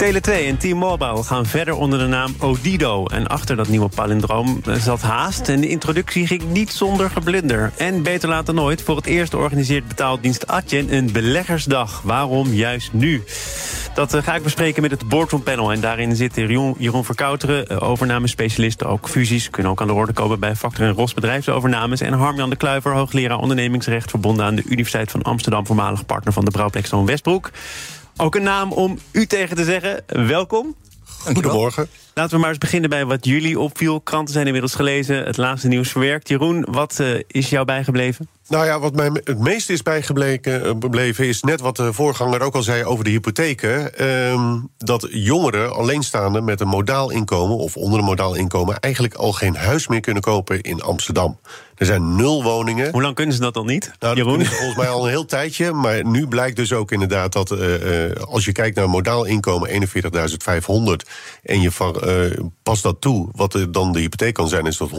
Tele2 en T-Mobile gaan verder onder de naam Odido. En achter dat nieuwe palindroom zat haast. En de introductie ging niet zonder geblunder. En beter later nooit. Voor het eerst organiseert betaaldienst Atjen een beleggersdag. Waarom juist nu? Dat eh, ga ik bespreken met het Boardroom Panel. En daarin zit Jeroen, Jeroen Verkouteren, eh, overnamespecialist. Ook fusies kunnen ook aan de orde komen bij Factor en Ros bedrijfsovernames. En Harmjan de Kluiver, hoogleraar ondernemingsrecht... verbonden aan de Universiteit van Amsterdam... voormalig partner van de Brouwplekstoon Westbroek. Ook een naam om u tegen te zeggen. Welkom. Goedemorgen. Laten we maar eens beginnen bij wat jullie opviel. Kranten zijn inmiddels gelezen, het laatste nieuws verwerkt. Jeroen, wat uh, is jou bijgebleven? Nou ja, wat mij het meest is bijgebleven is net wat de voorganger ook al zei over de hypotheken. Uh, dat jongeren, alleenstaanden met een modaal inkomen of onder een modaal inkomen, eigenlijk al geen huis meer kunnen kopen in Amsterdam. Er zijn nul woningen. Hoe lang kunnen ze dat dan niet? Nou, dat Jeroen? volgens mij al een heel tijdje. Maar nu blijkt dus ook inderdaad dat uh, als je kijkt naar modaal inkomen 41.500 en je van, uh, past dat toe, wat er dan de hypotheek kan zijn, is dat 171.000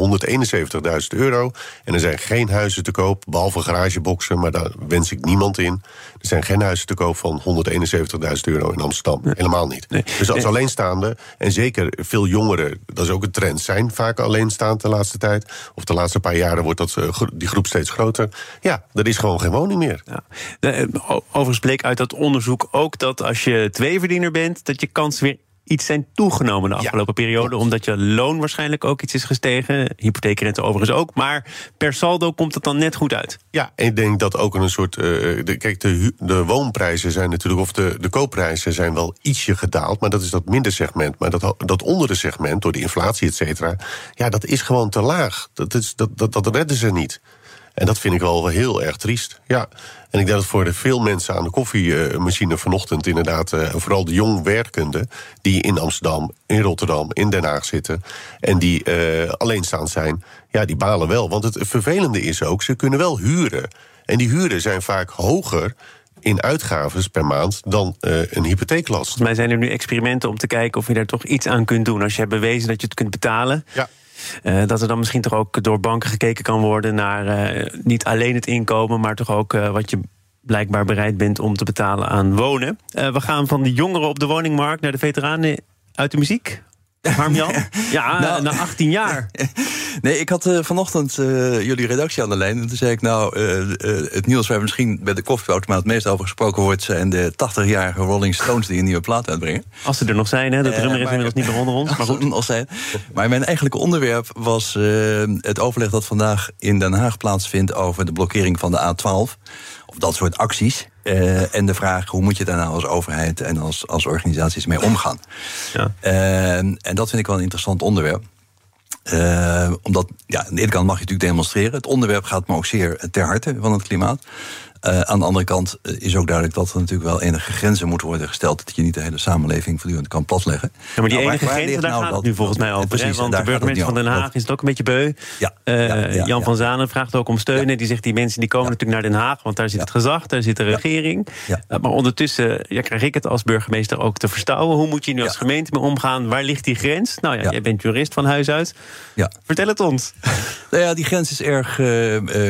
euro. En er zijn geen huizen te koop, behalve garageboxen, maar daar wens ik niemand in. Er zijn geen huizen te koop van 171.000 euro in Amsterdam. Nee. Helemaal niet. Nee. Dus als alleenstaande, en zeker veel jongeren, dat is ook een trend, zijn vaak alleenstaand de laatste tijd. Of de laatste paar jaren wordt dat, die groep steeds groter. Ja, er is gewoon geen woning meer. Ja. De, overigens bleek uit dat onderzoek ook dat als je tweeverdiener bent, dat je kans weer iets zijn toegenomen de afgelopen ja, periode. Klopt. Omdat je loon waarschijnlijk ook iets is gestegen. Hypotheekrente overigens ook. Maar per saldo komt het dan net goed uit. Ja, ik denk dat ook een soort. Uh, de, kijk, de, de woonprijzen zijn natuurlijk. Of de, de koopprijzen zijn wel ietsje gedaald. Maar dat is dat minder segment. Maar dat, dat ondere segment, door de inflatie, et cetera. Ja, dat is gewoon te laag. Dat, is, dat, dat, dat redden ze niet. En dat vind ik wel heel erg triest. Ja. En ik denk dat voor veel mensen aan de koffiemachine vanochtend inderdaad, uh, vooral de jong werkenden, die in Amsterdam, in Rotterdam, in Den Haag zitten en die uh, alleenstaand zijn, ja, die balen wel. Want het vervelende is ook, ze kunnen wel huren. En die huren zijn vaak hoger in uitgaves per maand dan uh, een hypotheeklast. Volgens mij zijn er nu experimenten om te kijken of je daar toch iets aan kunt doen. Als je hebt bewezen dat je het kunt betalen. Ja. Uh, dat er dan misschien toch ook door banken gekeken kan worden naar uh, niet alleen het inkomen, maar toch ook wat je blijkbaar bereid bent om te betalen aan wonen. we gaan van de jongeren op de woningmarkt naar de veteranen uit de muziek. Harmjan? Ja, nou, na 18 jaar. Nee, ik had uh, vanochtend uh, jullie redactie aan de lijn. En toen zei ik, nou, uh, het nieuws waar misschien bij de koffieautomaat het meest over gesproken wordt... zijn de 80-jarige Rolling Stones die een nieuwe plaat uitbrengen. Als ze er nog zijn, hè? De drummer is inmiddels niet meer onder ons. Maar goed. Al zijn. Maar mijn eigenlijke onderwerp was het overleg dat vandaag in Den Haag plaatsvindt... over de blokkering van de A12 of dat soort acties. Uh, en de vraag, hoe moet je daar nou als overheid en als, als organisaties mee omgaan? Ja. Uh, en dat vind ik wel een interessant onderwerp. Uh, omdat, ja, aan de ene kant mag je natuurlijk demonstreren. Het onderwerp gaat me ook zeer ter harte van het klimaat. Uh, aan de andere kant is ook duidelijk dat er natuurlijk wel enige grenzen moeten worden gesteld. Dat je niet de hele samenleving voortdurend kan platleggen. Ja, maar die nou, enige grenzen, daar nou gaat het nu volgens mij over. Precies, want de burgemeester van Den Haag is het ook een beetje beu. Ja, uh, ja, ja, Jan van Zanen vraagt ook om steun. Ja. Die zegt die mensen die komen natuurlijk naar Den Haag, want daar zit het gezag, daar zit de regering. Uh, maar ondertussen ja, krijg ik het als burgemeester ook te verstouwen. Hoe moet je nu als gemeente mee omgaan? Waar ligt die grens? Nou ja, jij bent jurist van huis uit. Vertel het ons. Nou ja, die grens is erg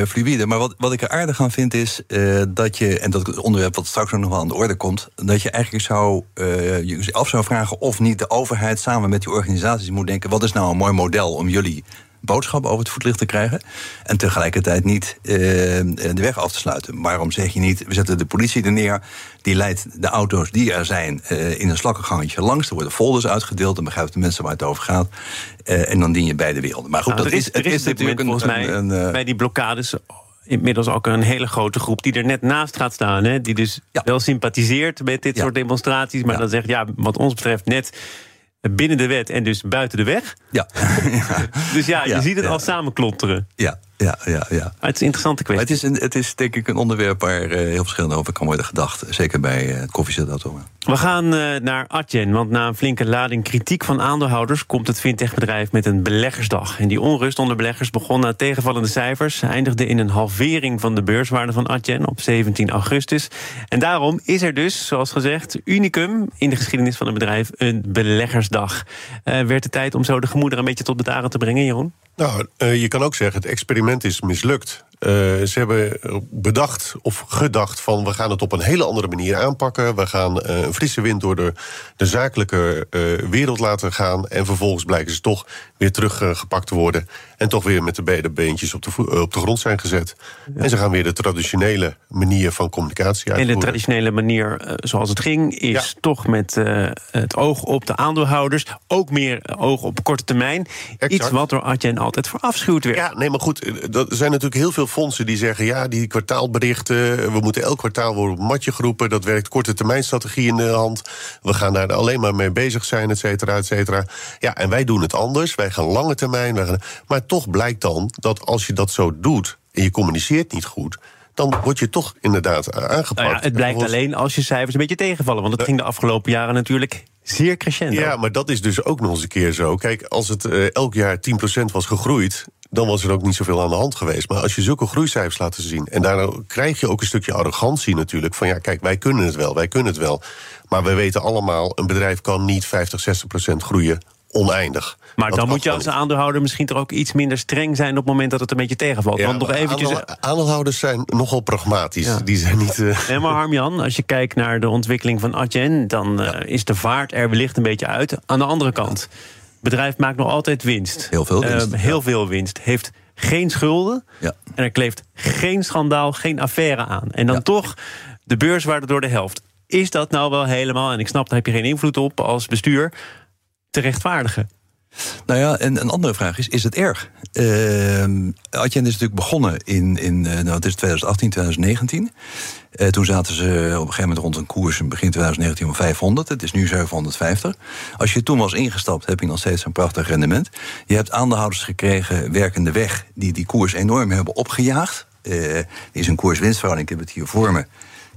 fluïde. Maar wat, wat ik er aardig aan vind is uh, dat je, en dat het onderwerp wat straks ook nog wel aan de orde komt, dat je eigenlijk zou uh, je af zou vragen of niet de overheid samen met die organisaties moet denken: wat is nou een mooi model om jullie boodschap over het voetlicht te krijgen. En tegelijkertijd niet uh, de weg af te sluiten. Waarom zeg je niet, we zetten de politie er neer. Die leidt de auto's die er zijn uh, in een slakkengangetje langs. Er worden folders uitgedeeld. Dan begrijpen de mensen waar het over gaat. Uh, en dan dien je beide werelden. Maar goed, nou, dat er is, is, het er is, is natuurlijk een, volgens mij een, bij die blokkades inmiddels ook een hele grote groep die er net naast gaat staan. Hè? Die dus ja. wel sympathiseert met dit ja. soort demonstraties. Maar ja. dan zegt, ja, wat ons betreft net binnen de wet en dus buiten de weg. Ja. dus ja, je ziet het al samenklonteren. Ja. Ja, ja, ja. Maar het is een interessante kwestie. het is, een, het is denk ik een onderwerp waar eh, heel verschillend over kan worden gedacht. Zeker bij eh, het. We gaan eh, naar Adyen, want na een flinke lading kritiek van aandeelhouders komt het fintechbedrijf met een beleggersdag. En die onrust onder beleggers begon na tegenvallende cijfers, eindigde in een halvering van de beurswaarde van Adyen op 17 augustus. En daarom is er dus, zoals gezegd, unicum in de geschiedenis van het bedrijf een beleggersdag. Eh, werd het tijd om zo de gemoederen een beetje tot bedaren te brengen, Jeroen? Nou, eh, je kan ook zeggen, het experiment is mislukt. Eh, ze hebben bedacht of gedacht van we gaan het op een hele andere manier aanpakken. We gaan eh, een frisse wind door de, de zakelijke eh, wereld laten gaan. En vervolgens blijken ze toch weer teruggepakt te worden. En toch weer met de beide beentjes op de, op de grond zijn gezet. En ze gaan weer de traditionele manier van communicatie En de uitvoeren. traditionele manier zoals het ging, is Ja. toch met het oog op de aandeelhouders. Ook meer oog op korte termijn. Iets wat door Adyen altijd verafschuwd werd. Ja, nee, maar goed, er zijn natuurlijk heel veel fondsen die zeggen... ja, die kwartaalberichten, we moeten elk kwartaal worden op matje geroepen... dat werkt korte termijn strategie in de hand. We gaan daar alleen maar mee bezig zijn, et cetera, et cetera. Ja, en wij doen het anders, wij gaan lange termijn. Wij gaan, maar toch blijkt dan dat als je dat zo doet... en je communiceert niet goed... dan word je toch inderdaad aangepakt. Nou ja, het blijkt alleen als je cijfers een beetje tegenvallen. Want het ging de afgelopen jaren natuurlijk zeer crescendo. Ja, maar dat is dus ook nog eens een keer zo. Kijk, als het eh, elk jaar 10% was gegroeid... dan was er ook niet zoveel aan de hand geweest. Maar als je zulke groeicijfers laat zien... en daardoor krijg je ook een stukje arrogantie natuurlijk... van ja, kijk, wij kunnen het wel, wij kunnen het wel. Maar we weten allemaal, een bedrijf kan niet 50, 60% groeien oneindig. maar Dat dan moet je als aandeelhouder misschien toch ook iets minder streng zijn... op het moment dat het een beetje tegenvalt. Want nog eventjes... aandeel- Aandeelhouders zijn nogal pragmatisch. Ja. Die zijn niet... eh, Nee, maar Harmjan, als je kijkt naar de ontwikkeling van Adyen... dan eh, is de vaart er wellicht een beetje uit. Aan de andere kant, bedrijf maakt nog altijd winst. Heel veel winst, Eh, heel ja. veel winst. Heeft geen schulden. Ja. En er kleeft geen schandaal, geen affaire aan. En dan Ja. toch de beurswaarde door de helft. Is dat nou wel helemaal, en ik snap, daar heb je geen invloed op als bestuur... te rechtvaardigen? Nou ja, en een andere vraag is: is het erg? Uh, Adyen is natuurlijk begonnen in, in eh, nou, het is 2018, 2019. Eh, toen zaten ze op een gegeven moment rond een koers in begin 2019 om 500. Het is nu 750. Als je toen was ingestapt, heb je nog steeds een prachtig rendement. Je hebt aandeelhouders gekregen, werkende weg, die die koers enorm hebben opgejaagd. Eh, is een koers-winstverhouding, ik heb het hier voor me.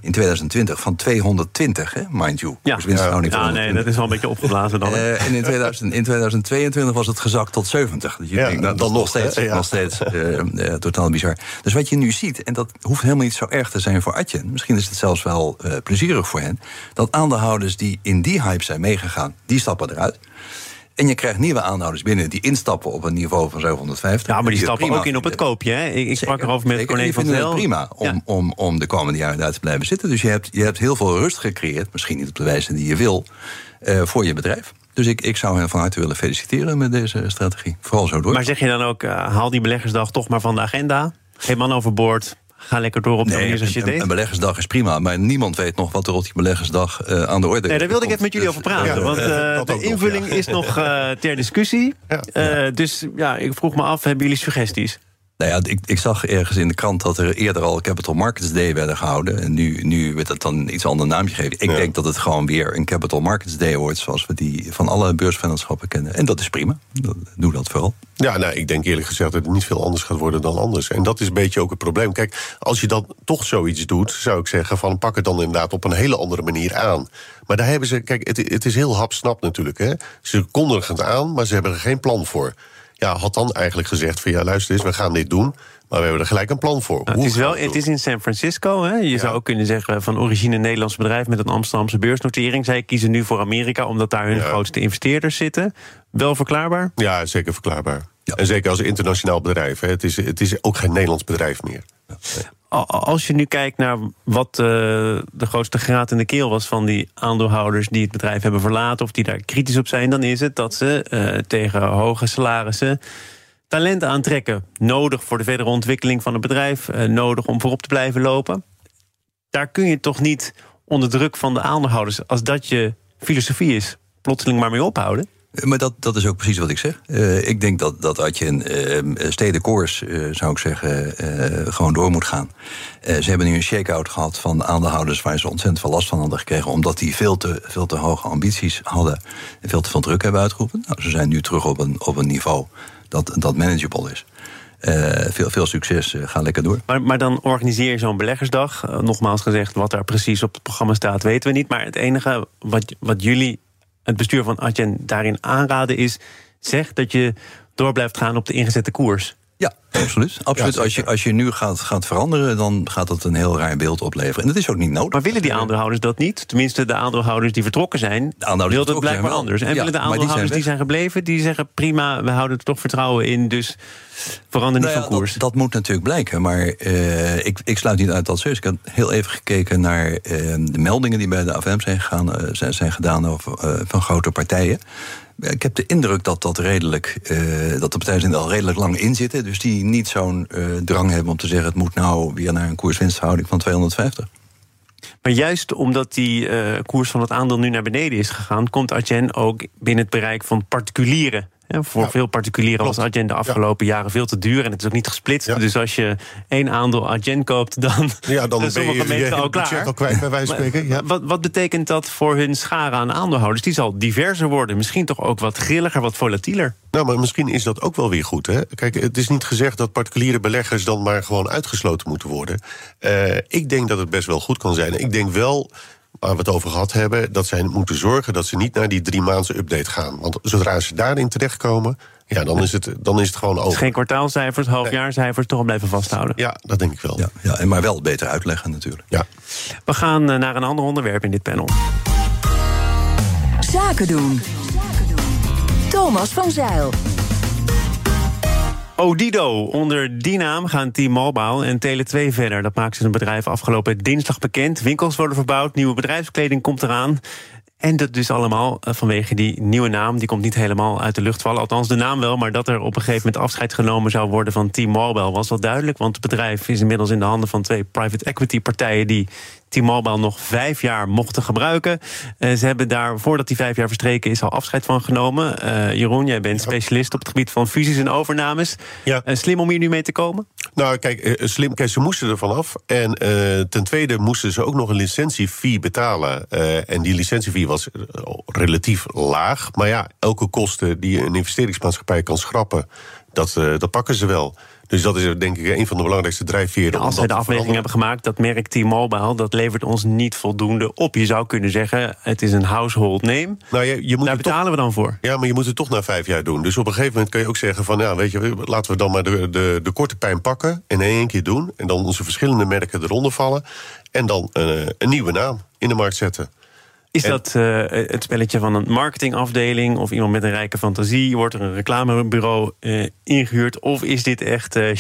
In 2020 van 220, hè, mind you. Ja, Koers-winstverhouding ja nee, 220. dat is wel een beetje opgeblazen dan. Eh, en in, 2000, in 2022 was het gezakt tot 70. Dus je Ja, denkt, nou, dat is nog steeds? Ja. nog steeds eh, eh, totaal bizar. Dus wat je nu ziet, en dat hoeft helemaal niet zo erg te zijn voor Adyen... misschien is het zelfs wel eh, plezierig voor hen... dat aandeelhouders die in die hype zijn meegegaan, die stappen eruit... En je krijgt nieuwe aandeelhouders binnen die instappen op een niveau van 750. ja, maar die stappen ook in op het koopje. Hè? Ik, ik sprak erover met. Corné van Zel. het prima om, Ja. om, om de komende jaren daar te blijven zitten. Dus je hebt, je hebt heel veel rust gecreëerd, misschien niet op de wijze die je wil, eh, voor je bedrijf. Dus ik, ik zou hen van harte willen feliciteren met deze strategie. Vooral zo door. Maar zeg je dan ook, eh, haal die beleggersdag toch maar van de agenda? Geen man overboord. Ga lekker door op de manier zoals je een, een, deed. een beleggersdag is prima, maar niemand weet nog wat er op die beleggersdag eh, aan de orde is. Nee, daar wilde ik even met jullie over praten. ja, want eh, de nog, invulling ja. is nog eh, ter discussie. Ja. Dus ja, ik vroeg me af, hebben jullie suggesties? Nou ja, ik, ik zag ergens in de krant dat er eerder al Capital Markets Day werden gehouden. En nu, nu werd het dan een iets ander naamje gegeven. Ik Ja. denk dat het gewoon weer een Capital Markets Day wordt... zoals we die van alle beursvennootschappen kennen. En dat is prima. Dat- Doe dat vooral. Ja, nou, ik denk eerlijk gezegd dat het niet veel anders gaat worden dan anders. En dat is een beetje ook het probleem. Kijk, als je dan toch zoiets doet, zou ik zeggen: van pak het dan inderdaad op een hele andere manier aan. Maar daar hebben ze, kijk, het, het is heel hapsnap natuurlijk. Hè. Ze kondigen het aan, maar ze hebben er geen plan voor. Ja, had dan eigenlijk gezegd: van ja, luister eens, we gaan dit doen. Maar we hebben er gelijk een plan voor. Nou, het, is wel, het is in San Francisco. Hè? Je zou ook kunnen zeggen van origine Nederlands bedrijf met een Amsterdamse beursnotering. Zij kiezen nu voor Amerika omdat daar hun Ja. grootste investeerders zitten. Wel verklaarbaar? Ja, zeker verklaarbaar. Ja. En zeker als internationaal bedrijf. Hè. Het, is, het is ook geen Nederlands bedrijf meer. Als je nu kijkt naar wat eh, de grootste graad in de keel was van die aandeelhouders die het bedrijf hebben verlaten of die daar kritisch op zijn, dan is het dat ze eh, tegen hoge salarissen talenten aantrekken. Nodig voor de verdere ontwikkeling van het bedrijf, eh, nodig om voorop te blijven lopen. Daar kun je toch niet onder druk van de aandeelhouders, als dat je filosofie is, plotseling maar mee ophouden. Maar dat, dat is ook precies wat ik zeg. Eh, ik denk dat, dat als je een uh, stedenkoers, eh, zou ik zeggen, eh, gewoon door moet gaan. Ze hebben nu een shake-out gehad van aandeelhouders waar ze ontzettend veel last van hadden gekregen. Omdat die veel te, veel te hoge ambities hadden en veel te veel druk hebben uitgeroepen. Nou, ze zijn nu terug op een, op een niveau dat, dat manageable is. veel, veel succes, ga lekker door. Maar, maar dan organiseer je zo'n beleggersdag. nogmaals gezegd, wat daar precies op het programma staat, weten we niet. Maar het enige wat, wat jullie, het bestuur van Adyen, daarin aanraden is... zeg dat je door blijft gaan op de ingezette koers. Ja, absoluut. absoluut. als, je, als je nu gaat, gaat veranderen, dan gaat dat een heel raar beeld opleveren. En dat is ook niet nodig. Maar willen die aandeelhouders dat niet? Tenminste, de aandeelhouders die vertrokken zijn, willen het blijkbaar anders. En willen de aandeelhouders die zijn, gebleven, die zeggen prima, we houden er toch vertrouwen in, dus verander niet nou van koers. Dat, dat, moet natuurlijk blijken, maar uh, ik, ik sluit niet uit dat zo is. Ik heb heel even gekeken naar uh, de meldingen die bij de AFM zijn, gegaan, uh, zijn, zijn gedaan over, van grote partijen. Ik heb de indruk dat, dat, redelijk, uh, dat de partijen er al redelijk lang in zitten. Dus die niet zo'n uh, drang hebben om te zeggen... het moet nou weer naar een koerswinsthouding van 250. Maar juist omdat die uh, koers van het aandeel nu naar beneden is gegaan... komt Adyen ook binnen het bereik van particulieren voor veel particulieren was Adyen de afgelopen jaren veel te duur. En het is ook niet gesplitst. Dus als je één aandeel Adyen koopt, dan, ja, dan je, mensen al klaar. al kwijt, bij wijze van spreken. Ja. Wat, wat betekent dat voor hun scharen aan aandeelhouders? Die zal diverser worden. Misschien toch ook wat grilliger, wat volatieler. Nou, maar misschien is dat ook wel weer goed. Hè? Kijk, het is niet gezegd dat particuliere beleggers dan maar gewoon uitgesloten moeten worden. Uh, ik denk dat het best wel goed kan zijn. Ik denk wel waar we het over gehad hebben, dat zij moeten zorgen dat ze niet naar die drie maanden update gaan. Want zodra ze daarin terechtkomen, ja, dan is het, dan is het gewoon over. geen kwartaalcijfers, halfjaarcijfers, toch blijven vasthouden. Ja, dat denk ik wel. Ja, ja, en maar wel beter uitleggen natuurlijk. Ja. We gaan eh, naar een ander onderwerp in dit panel. Zaken doen. Thomas van Zeil. Odido. Onder die naam gaan T-Mobile en Tele2 verder. Dat maakte zijn bedrijf afgelopen dinsdag bekend. Winkels worden verbouwd, nieuwe bedrijfskleding komt eraan. En dat dus allemaal eh, vanwege die nieuwe naam. Die komt niet helemaal uit de lucht vallen. Althans, de naam wel. Maar dat er op een gegeven moment afscheid genomen zou worden van T-Mobile was wel duidelijk. Want het bedrijf is inmiddels in de handen van twee private equity partijen. die T-Mobile nog vijf jaar mochten gebruiken. Uh, ze hebben daar, voordat die vijf jaar verstreken is, al afscheid van genomen. Uh, Jeroen, jij bent specialist op het gebied van fusies en overnames. Ja. Uh, slim om hier nu mee te komen? Nou, kijk, slim, kijk ze moesten er vanaf. En ten tweede moesten ze ook nog een licentiefee betalen. en die licentiefee was relatief laag. Maar ja, elke kosten die een investeringsmaatschappij kan schrappen, dat, dat pakken ze wel. Dus dat is denk ik een van de belangrijkste drijfveren. als zij de afweging hebben gemaakt, dat merk T-Mobile, dat levert ons niet voldoende op. Je zou kunnen zeggen, het is een household name. Nou, je, je moet Daar betalen we dan voor. Ja, maar je moet het toch na vijf jaar doen. Dus op een gegeven moment kun je ook zeggen van, ja, weet je, laten we dan maar de, de, de korte pijn pakken en in één keer doen. En dan onze verschillende merken eronder vallen. En dan uh, een nieuwe naam in de markt zetten. Is dat uh, het spelletje van een marketingafdeling of iemand met een rijke fantasie? Wordt er een reclamebureau uh, ingehuurd? Of is dit echt uh,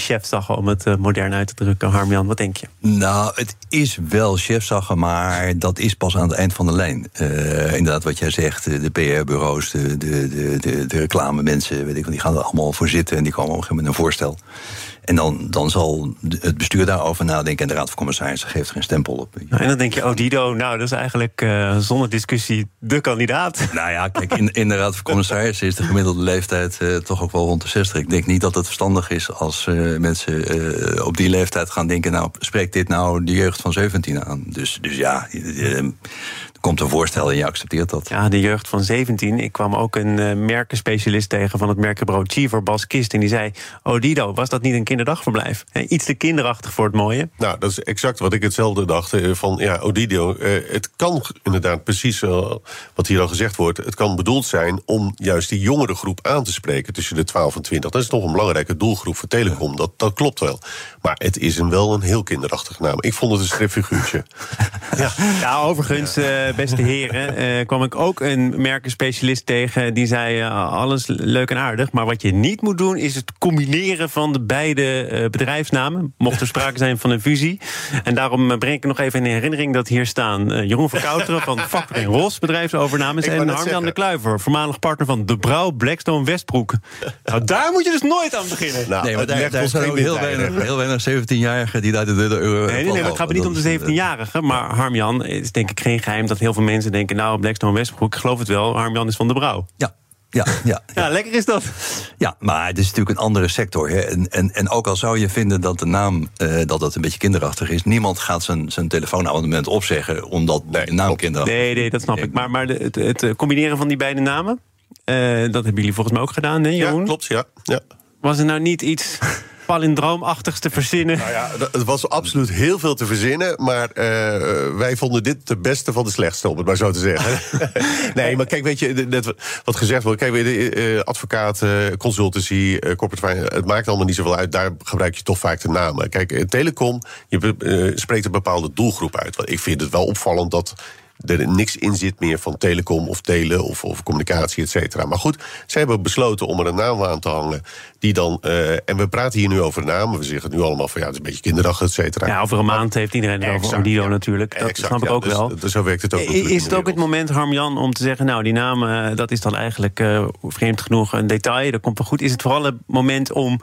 om het modern uit te drukken? Harmjan, wat denk je? Nou, het is wel chefzaggen, maar dat is pas aan het eind van de lijn. inderdaad, wat jij zegt, de PR-bureaus, de, de, de, de, de reclamemensen, weet ik, die gaan er allemaal voor zitten en die komen op een gegeven moment een voorstel. En dan, dan zal het bestuur daarover nadenken en de Raad van Commissarissen geeft er een stempel op. en dan denk je, oh Dido, nou dat is eigenlijk uh, zonder discussie de kandidaat. Nou ja, kijk, in, in de Raad van Commissarissen is de gemiddelde leeftijd uh, toch ook wel rond de 60. Ik denk niet dat het verstandig is als uh, mensen op die leeftijd gaan denken, nou spreekt dit nou de jeugd van 17 aan? Dus, dus ja, komt een voorstel en je accepteert dat. Ja, de jeugd van 17. Ik kwam ook een uh, merkenspecialist tegen van het merkenbureau Cheever, Bas Kist. En die zei, oh Dido, was dat niet een kinderdagverblijf? iets te kinderachtig voor het mooie. Nou, dat is exact wat ik hetzelfde dacht. Eh, van, ja, Odido, uh, het kan inderdaad precies wat hier al gezegd wordt... het kan bedoeld zijn om juist die jongere groep aan te spreken... tussen de 12 en 20. Dat is toch een belangrijke doelgroep voor telecom. Dat, dat klopt wel. Maar het is een wel een heel kinderachtige naam. Ik vond het een stripfiguurtje. ja. ja, overigens beste heren, uh, kwam ik ook een merkenspecialist tegen. Die zei: uh, alles leuk en aardig. Maar wat je niet moet doen, is het combineren van de beide uh, bedrijfsnamen. Mocht er sprake zijn van een fusie. En daarom breng ik nog even in herinnering dat hier staan Jeroen van Kouteren van Vakring Ros bedrijfsovernames. En Harmjan de Kluiver, voormalig partner van De Brouw Blackstone Westbroek. nou, daar moet je dus nooit aan beginnen. Nou, nee, maar daar, daar zijn ook heel weinig, heel weinig 17-jarigen die daar de, euro. Nee, nee, nee, het gaat niet om de 17-jarigen. Maar Harmjan is denk ik geen geheim dat heel veel mensen denken... nou, Blackstone Westbroek, ik geloof het wel, Harm-Jan is van de Brouw. Ja, ja, ja, ja. lekker is dat. Ja, maar het is natuurlijk een andere sector. Hè. En, en, en ook al zou je vinden dat de naam uh, dat dat een beetje kinderachtig is... niemand gaat zijn, zijn telefoonabonnement opzeggen omdat de naam kinderachtig is. Nee, nee, dat snap ik. Maar, maar het, het, combineren van die beide namen... Uh, dat hebben jullie volgens mij ook gedaan, hè, Jeroen? Ja, klopt, ja. ja. Was er nou niet iets palindroomachtigs te verzinnen. Nou ja, het was absoluut heel veel te verzinnen. Maar eh, wij vonden dit de beste van de slechtste, om het maar zo te zeggen. nee, maar kijk, weet je, net wat gezegd wordt. Kijk, eh, advocaat, eh, consultancy, corporate finance. Het maakt allemaal niet zoveel uit. Daar gebruik je toch vaak de namen. Kijk, telecom, je spreekt een bepaalde doelgroep uit. Want ik vind het wel opvallend dat er niks in zit meer van telecom of tele of, of communicatie, et cetera. Maar goed, ze hebben besloten om er een naam aan te hangen. Die dan, eh, en we praten hier nu over namen. We zeggen nu allemaal van ja, het is een beetje kinderachtig, et cetera. Ja, over een maand heeft iedereen het over Odido ja. natuurlijk. Dat Exact, snap ik ook dus- wel. dus zo werkt het ook Is het ook het moment, Harmjan, om te zeggen... nou, die naam, eh, dat is dan eigenlijk eh, vreemd genoeg een detail. Dat komt wel goed. Is het vooral het moment om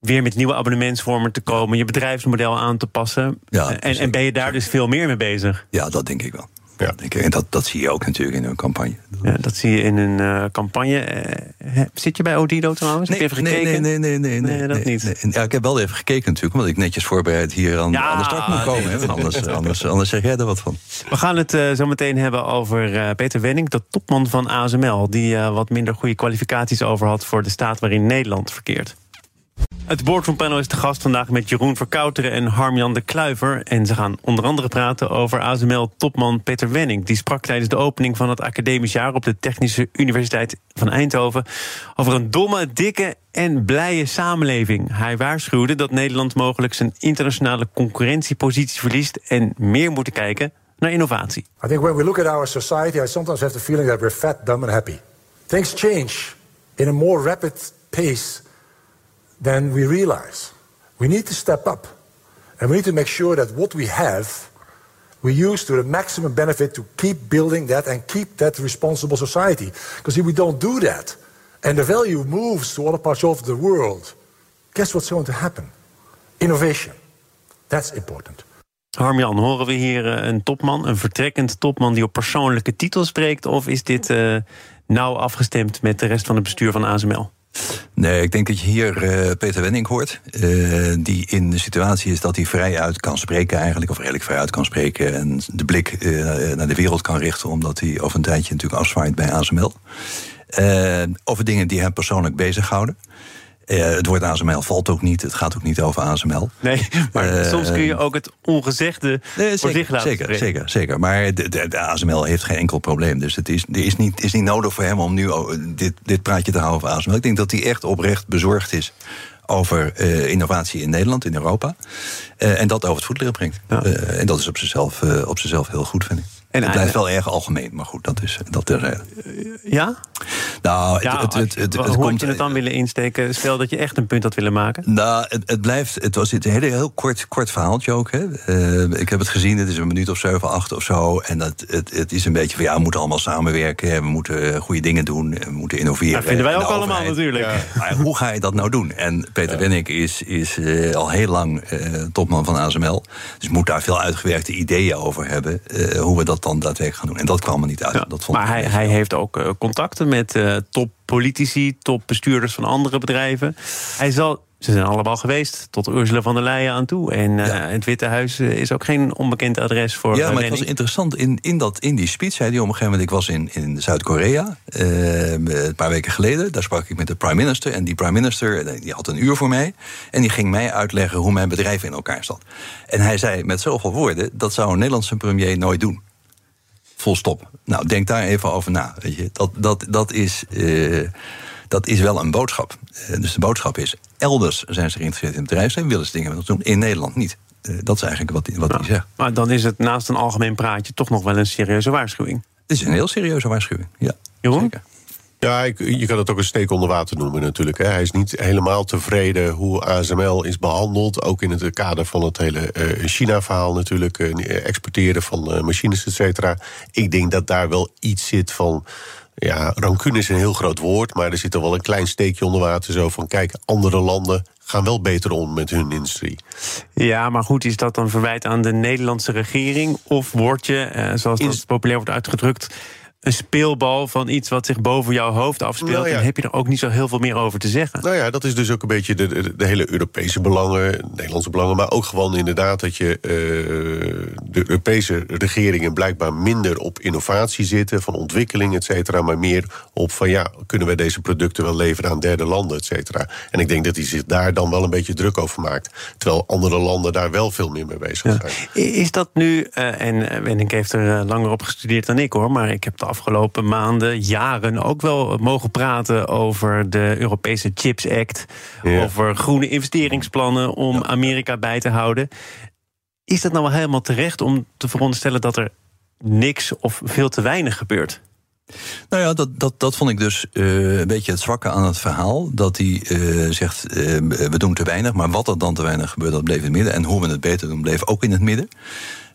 weer met nieuwe abonnementsvormen te komen... je bedrijfsmodel aan te passen? Ja, en, en ben je daar dus veel meer mee bezig? Ja, dat denk ik wel. Ja. Denk ik. En dat, dat zie je ook natuurlijk in hun campagne. Ja, dat zie je in een eh, campagne. Eh, zit je bij Odido trouwens? Heb je even nee, gekeken? nee, nee, nee, nee, Nee, dat niet. nee. Ja, ik heb wel even gekeken natuurlijk, omdat ik netjes voorbereid hier aan, Ja, aan de start moet komen. nee, hè, anders, anders, anders zeg jij er wat van. We gaan het eh, zo meteen hebben over eh, Peter Wenning, de topman van ASML... die eh, wat minder goede kwalificaties over had voor de staat waarin Nederland verkeert. Het boardroompanel is te gast vandaag met Jeroen Verkouteren en Harmjan de Kluiver. En ze gaan onder andere praten over ASML-topman Peter Wenning. Die sprak tijdens de opening van het academisch jaar op de Technische Universiteit van Eindhoven... over een domme, dikke en blije samenleving. Hij waarschuwde dat Nederland mogelijk zijn internationale concurrentiepositie verliest... en meer moet kijken naar innovatie. I think when we look at our society, I sometimes have the feeling that we're fat, dumb, and happy. Things change in a more rapid pace than we realize. We need to step up. And we need to make sure that what we have, we use to the maximum benefit to keep building that and keep that responsible society. Because if we don't do that, and the value moves to other parts of the world, guess what's going to happen? Innovation. That's important. Harmjan, horen we hier eh, een topman, een vertrekkend topman... die op persoonlijke titel spreekt? Of is dit eh, nauw afgestemd met de rest van het bestuur van ASML? Nee, ik denk dat je hier eh, Peter Wenning hoort. eh, die in de situatie is dat hij vrij uit kan spreken, eigenlijk. Of redelijk vrij uit kan spreken. En de blik eh, naar de wereld kan richten. Omdat hij over een tijdje natuurlijk afzwaait bij ASML. Over dingen die hem persoonlijk bezighouden. Eh, het woord ASML valt ook niet. Het gaat ook niet over ASML. Nee, maar Eh, soms kun je ook het ongezegde Nee, voor zich laten zeker, spreken. zeker, zeker. Maar de, de, de ASML heeft geen enkel probleem. Dus het is, is, niet, is niet nodig voor hem om nu dit, dit praatje te houden over ASML. Ik denk dat hij echt oprecht bezorgd is over eh, innovatie in Nederland, in Europa. Eh, en dat over het voetlicht brengt. Ja. Eh, en dat is op zichzelf, eh, op zichzelf heel goed, vind ik. En het hij- blijft wel erg algemeen, maar goed, dat is dat terzijde. Ja? Nou, ja het, het, het, hoe het komt, je het dan willen insteken? Stel dat je echt een punt had willen maken. Nou, het, het blijft. Het was dit een hele, heel kort, kort verhaaltje ook. Hè. Eh, ik heb het gezien, het is een minuut of zeven, acht of zo. En dat, het, het is een beetje van ja, we moeten allemaal samenwerken. We moeten eh, goede dingen doen. We moeten innoveren. Dat vinden wij ook allemaal natuurlijk. Maar hoe ga je dat nou doen? En Peter Wenning is, is eh, al heel lang eh, topman van ASML. Dus moet daar veel uitgewerkte ideeën over hebben. eh, hoe we dat dan daadwerkelijk gaan doen. En dat kwam er niet uit. Ja, dat vond maar hij, hij heeft ook eh, contacten met eh, toppolitici, topbestuurders van andere bedrijven. Hij zal, ze zijn allemaal geweest, tot Ursula von der Leyen aan toe. En eh, Ja. het Witte Huis is ook geen onbekend adres voor Ja, maar het was interessant. In, in, dat, in die speech zei hij op een gegeven moment... ik was in, in Zuid-Korea een paar weken geleden. Daar sprak ik met de prime minister. En die prime minister die had een uur voor mij. En die ging mij uitleggen hoe mijn bedrijf in elkaar zat. En hij zei met zoveel woorden... dat zou een Nederlandse premier nooit doen. Vol stop. Nou, denk daar even over na. Weet je. Dat, dat, dat, is, eh, dat is wel een boodschap. Eh, dus de boodschap is... elders zijn ze geïnteresseerd in het bedrijfsleven... willen ze dingen doen, in Nederland niet. Eh, dat is eigenlijk wat, hij- wat hij zegt. Maar dan is het naast een algemeen praatje toch nog wel een serieuze waarschuwing. Het is een heel serieuze waarschuwing. Ja, Jeroen? zeker. Ja, ik, je kan het ook een steek onder water noemen natuurlijk. Hè. Hij is niet helemaal tevreden hoe ASML is behandeld. Ook in het kader van het hele eh, China-verhaal natuurlijk. eh, exporteren van eh, machines, et cetera. Ik denk dat daar wel iets zit van... Ja, rancune is een heel groot woord, maar er zit er wel een klein steekje onder water. Zo van, kijk, andere landen gaan wel beter om met hun industrie. Ja, maar goed, is dat dan verwijt aan de Nederlandse regering? Of word je, zoals dat populair wordt uitgedrukt, een speelbal van iets wat zich boven jouw hoofd afspeelt. Nou ja. Dan heb je er ook niet zo heel veel meer over te zeggen. Nou ja, dat is dus ook een beetje de, de, de hele Europese belangen, Nederlandse belangen, maar ook gewoon inderdaad dat je eh, de Europese regeringen blijkbaar minder op innovatie zitten, van ontwikkeling, et cetera, maar meer op van ja, kunnen wij deze producten wel leveren aan derde landen, et cetera. En ik denk dat hij zich daar dan wel een beetje druk over maakt, terwijl andere landen daar wel veel meer mee bezig Ja. zijn. Is dat nu, eh, en eh, Wenning heeft er eh, langer op gestudeerd dan ik hoor, maar ik heb de afgelopen maanden, jaren ook wel mogen praten over de Europese Chips Act, Ja. over groene investeringsplannen om Amerika bij te houden. Is dat nou wel helemaal terecht om te veronderstellen dat er niks of veel te weinig gebeurt? Nou ja, dat, dat, dat vond ik dus eh, een beetje het zwakke aan het verhaal. Dat hij eh, zegt, eh, we doen te weinig. Maar wat er dan te weinig gebeurt, dat bleef in het midden. En hoe we het beter doen, bleef ook in het midden.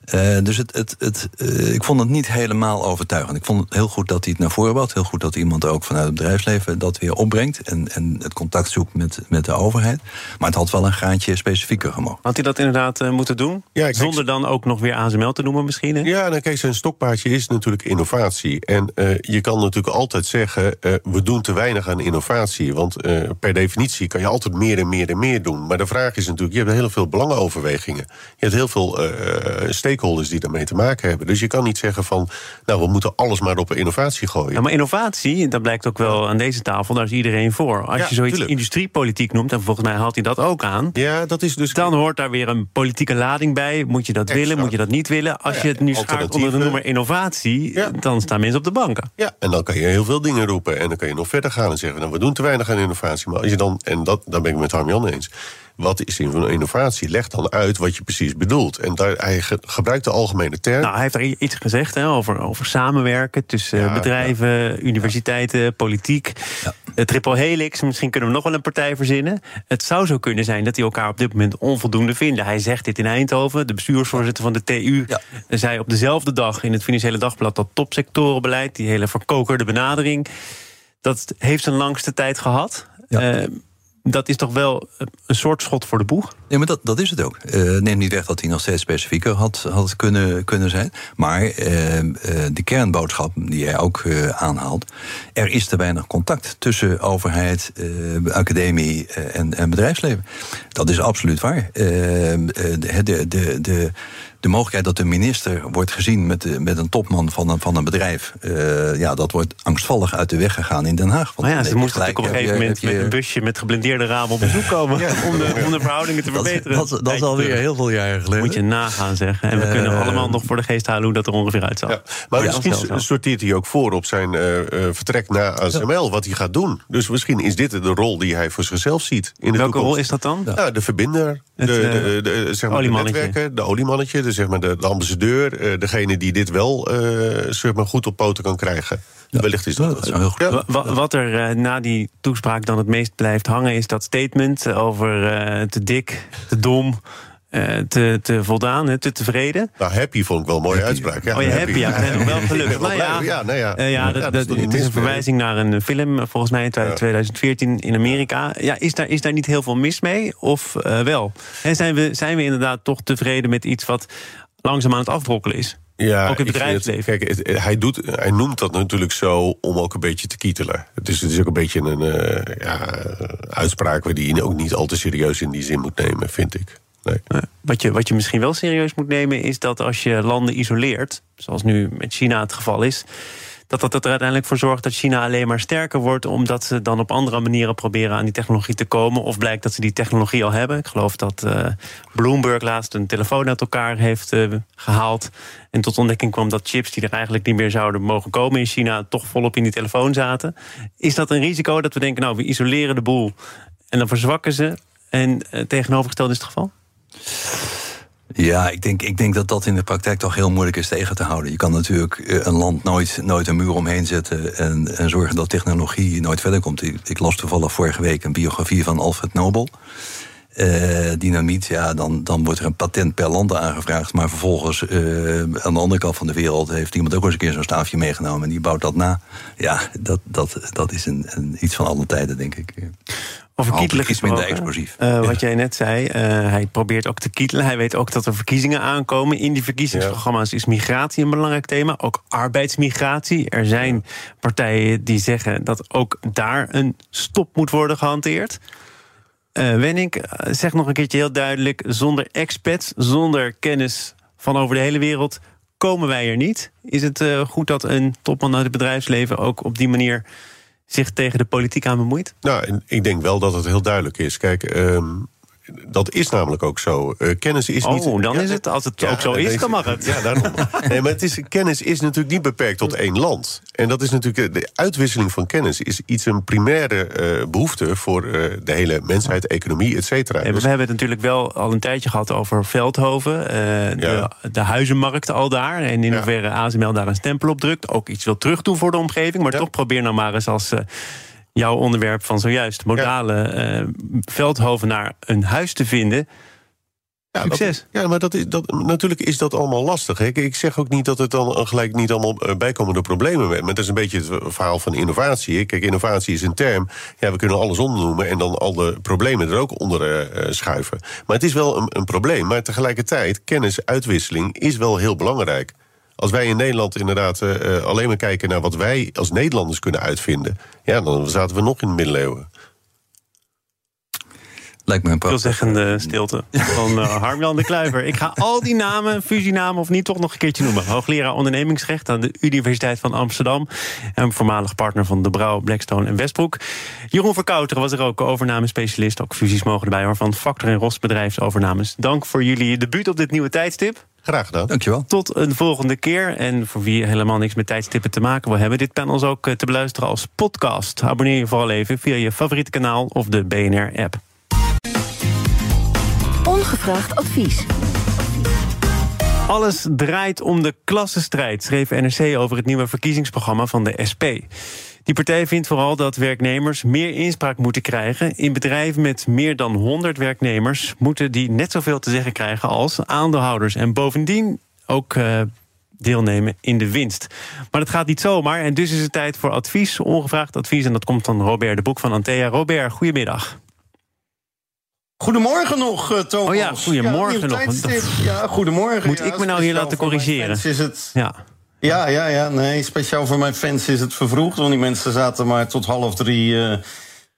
Eh, dus het, het, het, eh, ik vond het niet helemaal overtuigend. Ik vond het heel goed dat hij het naar voren bracht. Heel goed dat iemand ook vanuit het bedrijfsleven dat weer opbrengt. En, en het contact zoekt met, met de overheid. Maar het had wel een graantje specifieker gemogen. Had hij dat inderdaad eh, moeten doen? Ja, ik- Zonder dan ook nog weer ASML te noemen misschien? Hè? Ja, nou kijk, zijn stokpaardje is natuurlijk innovatie. En eh, je kan natuurlijk altijd zeggen, eh, we doen te weinig aan innovatie. Want eh, per definitie kan je altijd meer en meer en meer doen. Maar de vraag is natuurlijk, je hebt heel veel belangenoverwegingen. Je hebt heel veel eh, stakeholders die daarmee te maken hebben. Dus je kan niet zeggen van, nou, we moeten alles maar op innovatie gooien. Ja, maar innovatie, dat blijkt ook wel aan deze tafel, daar is iedereen voor. Als Ja, je zoiets tuurlijk. industriepolitiek noemt, en volgens mij haalt hij dat ook aan. Ja, dat is dus... Dan hoort daar weer een politieke lading bij. Moet je dat willen, moet je dat niet willen? Als Ja, je het nu schaart onder de noemer innovatie, dan staan mensen op de banken. Ja, en dan kan je heel veel dingen roepen. En dan kan je nog verder gaan en zeggen: nou, we doen te weinig aan innovatie. Maar als je dan, en dat, daar ben ik met Harm-Jan eens. Wat is innovatie? Leg dan uit wat je precies bedoelt. En daar, hij ge- gebruikt de algemene term. Nou, hij heeft er iets gezegd hè, over, over samenwerken tussen Ja, bedrijven, universiteiten, politiek. Het Triple Helix, misschien kunnen we nog wel een partij verzinnen. Het zou zo kunnen zijn dat die elkaar op dit moment onvoldoende vinden. Hij zegt dit in Eindhoven. De bestuursvoorzitter van de TU Ja. zei op dezelfde dag in het Financiële Dagblad dat topsectorenbeleid, die hele verkokerde benadering, dat heeft zijn langste tijd gehad. Ja. Eh, dat is toch wel een soort schot voor de boeg? Nee, maar dat, dat is het ook. Eh neemt niet weg dat hij nog steeds specifieker had, had kunnen, kunnen zijn. Maar eh, eh, de kernboodschap die jij ook aanhaalt... er is te weinig contact tussen overheid, academie en, en bedrijfsleven. Dat is absoluut waar. De, de, de, de mogelijkheid dat de minister wordt gezien met, de, met een topman van een, van een bedrijf... eh, ja, dat wordt angstvallig uit de weg gegaan in Den Haag. Want Maar ja, ze moesten natuurlijk op een gegeven moment je- met een busje met geblindeerde ramen op bezoek komen. Om, de, om de verhoudingen te dat, verbeteren. dat, dat is Tijdje alweer terug. heel veel jaren geleden. Moet je nagaan zeggen. En we kunnen Eh, allemaal nog voor de geest halen hoe dat er ongeveer uitzag. Ja, maar Ja, misschien dat is sorteert hij ook voor op zijn eh, eh, vertrek naar ASML, wat hij gaat doen. Dus misschien is dit de rol die hij voor zichzelf ziet. In de Welke toekomst. rol is dat dan? Ja, de verbinder, Het, de, eh, de, de, zeg maar de netwerken, de oliemannetje, de, zeg maar de, de ambassadeur, eh, degene die dit wel eh, zeg maar goed op poten kan krijgen. Wellicht is dat, dat is wel heel goed. Ja. Wat er eh, na die toespraak dan het meest blijft hangen, is dat statement over eh, te dik, te dom, te, te voldaan, hè, te tevreden. Nou, happy vond ik wel een mooie uitspraak. Ja, oh, je happy, ja, wel wel Maar ja, blij. ja, nou ja. eh, ja, dat, dat dat- is een verwijzing naar een film, eh, volgens mij in Ja. 2014 in Amerika. Ja, is, daar, is daar niet heel veel mis mee? Of eh, wel? En zijn, we, zijn we inderdaad toch tevreden met iets wat langzaam aan het afbrokkelen is? Ja, Ook het bedrijfsleven. kijk, het- hij, doet, hij noemt dat natuurlijk zo om ook een beetje te kietelen. Het is, het is ook een beetje een eh, ja, uitspraak waar die je ook niet al te serieus in die zin moet nemen, vind ik. Eh, Wat je, wat je misschien wel serieus moet nemen, is dat als je landen isoleert, zoals nu met China het geval is, dat dat er uiteindelijk voor zorgt dat China alleen maar sterker wordt, omdat ze dan op andere manieren proberen aan die technologie te komen. Of blijkt dat ze die technologie al hebben. Ik geloof dat eh, Bloomberg laatst een telefoon uit elkaar heeft eh, gehaald. En tot ontdekking kwam dat chips die er eigenlijk niet meer zouden mogen komen in China, toch volop in die telefoon zaten. Is dat een risico dat we denken, nou, we isoleren de boel en dan verzwakken ze? En tegenovergesteld is het geval? Ja, ik denk, ik denk dat dat in de praktijk toch heel moeilijk is tegen te houden. Je kan natuurlijk eh, een land nooit, nooit een muur omheen zetten en, en zorgen dat technologie nooit verder komt. Ik, las toevallig vorige week een biografie van Alfred Nobel. eh, dynamiet, ja, dan, dan wordt er een patent per land aangevraagd. Maar vervolgens, eh, aan de andere kant van de wereld, heeft iemand ook eens een keer zo'n staafje meegenomen en die bouwt dat na. Ja, dat, dat, dat is een, een iets van alle tijden, denk ik. Over Hopelijk kietelen iets minder explosief. Eh, Wat jij net zei, eh, hij probeert ook te kietelen. Hij weet ook dat er verkiezingen aankomen. In die verkiezingsprogramma's is migratie een belangrijk thema. Ook arbeidsmigratie. Er zijn partijen die zeggen dat ook daar een stop moet worden gehanteerd. Eh Wenning, zeg nog een keertje heel duidelijk: zonder expats, zonder kennis van over de hele wereld, komen wij er niet. Is het goed dat een topman uit het bedrijfsleven ook op die manier zich tegen de politiek aan bemoeit? Nou, ik denk wel dat het heel duidelijk is. Kijk, ehm, dat is namelijk ook zo. Eh, kennis is niet... Oh, dan Ja, is het. Als het ja, ook zo is, dan mag het. Ja, daarom. nee, maar het is, kennis is natuurlijk niet beperkt tot één land. En dat is natuurlijk... De uitwisseling van kennis is iets een primaire eh, behoefte... voor eh, de hele mensheid, economie, et cetera. Nee, Dus- we hebben het natuurlijk wel al een tijdje gehad over Veldhoven. de, de huizenmarkt al daar. En in hoeverre ASML daar een stempel op drukt. Ook iets wil terugdoen voor de omgeving. Maar toch probeer nou maar eens als jouw onderwerp van zojuist... modale eh, Veldhoven naar een huis te vinden. Ja, Succes. Dat, ja, maar dat is, dat, natuurlijk is dat allemaal lastig. Hè. Ik- zeg ook niet dat het dan gelijk niet allemaal eh, bijkomende problemen met. Maar dat is een beetje het verhaal van innovatie. hè. Kijk, innovatie is een term. Ja, we kunnen alles ondernoemen en dan al de problemen er ook onder eh, eh, schuiven. Maar het is wel een, een probleem. Maar tegelijkertijd, kennisuitwisseling is wel heel belangrijk. Als wij in Nederland inderdaad eh, eh, alleen maar kijken naar wat wij als Nederlanders kunnen uitvinden, ja, dan zaten we nog in de middeleeuwen. Lijkt me een prachtig. Veelzeggende stilte van eh, Harmjan de Kluiver. Ik ga al die namen, fusienamen of niet, toch nog een keertje noemen. Hoogleraar ondernemingsrecht aan de Universiteit van Amsterdam. En voormalig partner van De Brouw, Blackstone en Westbroek. Jeroen Verkouteren was er ook, overnamespecialist. Ook fusies mogen erbij hoor, van Factor en Ros bedrijfsovernames. Dank voor jullie debuut op dit nieuwe tijdstip. Graag gedaan. Dankjewel. Tot een volgende keer. En voor wie helemaal niks met tijdstippen te maken wil hebben... dit panel is ook eh, te beluisteren als podcast. Abonneer je vooral even via je favoriete kanaal of de BNR-app. Ongevraagd advies. Alles draait om de klassenstrijd, schreef NRC over het nieuwe verkiezingsprogramma van de SP. Die partij vindt vooral dat werknemers meer inspraak moeten krijgen. In bedrijven met meer dan 100 werknemers moeten die net zoveel te zeggen krijgen als aandeelhouders. En bovendien ook eh, deelnemen in de winst. Maar dat gaat niet zomaar en dus is het tijd voor advies, ongevraagd advies. En dat komt van Robert de Boek van Antea. Robert, goedemiddag. Goedemorgen nog, eh, Thomas. Oh ja, goedemorgen nog. Ja, goedemorgen. Moet Ja, ik me nou hier laten corrigeren? Is het, Ja. Ja, ja, ja. Nee, speciaal voor mijn fans is het vervroegd. Want die mensen zaten maar tot half drie eh,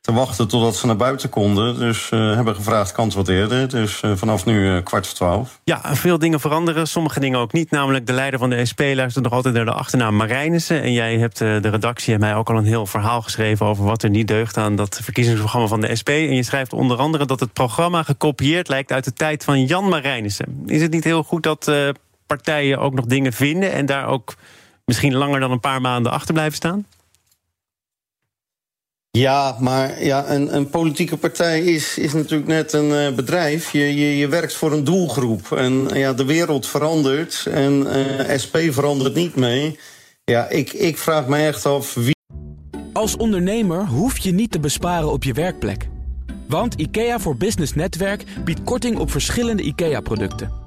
te wachten totdat ze naar buiten konden. Dus eh, hebben gevraagd, kan het wat eerder. Dus eh, vanaf nu kwart voor twaalf. Ja, veel dingen veranderen, sommige dingen ook niet. Namelijk de leider van de SP luistert nog altijd naar de achternaam Marijnissen. En jij hebt de redactie en mij ook al een heel verhaal geschreven... over wat er niet deugt aan dat verkiezingsprogramma van de SP. En je schrijft onder andere dat het programma gekopieerd lijkt... uit de tijd van Jan Marijnissen. Is het niet heel goed dat partijen ook nog dingen vinden... en daar ook misschien langer dan een paar maanden achter blijven staan? Ja, maar ja, een, een politieke partij is, is natuurlijk net een eh, bedrijf. Je, je, je werkt voor een doelgroep. En ja, de wereld verandert en eh, SP verandert niet mee. Ja, ik, ik vraag me echt af wie. Als ondernemer hoef je niet te besparen op je werkplek. Want IKEA voor Business Netwerk biedt korting op verschillende IKEA-producten.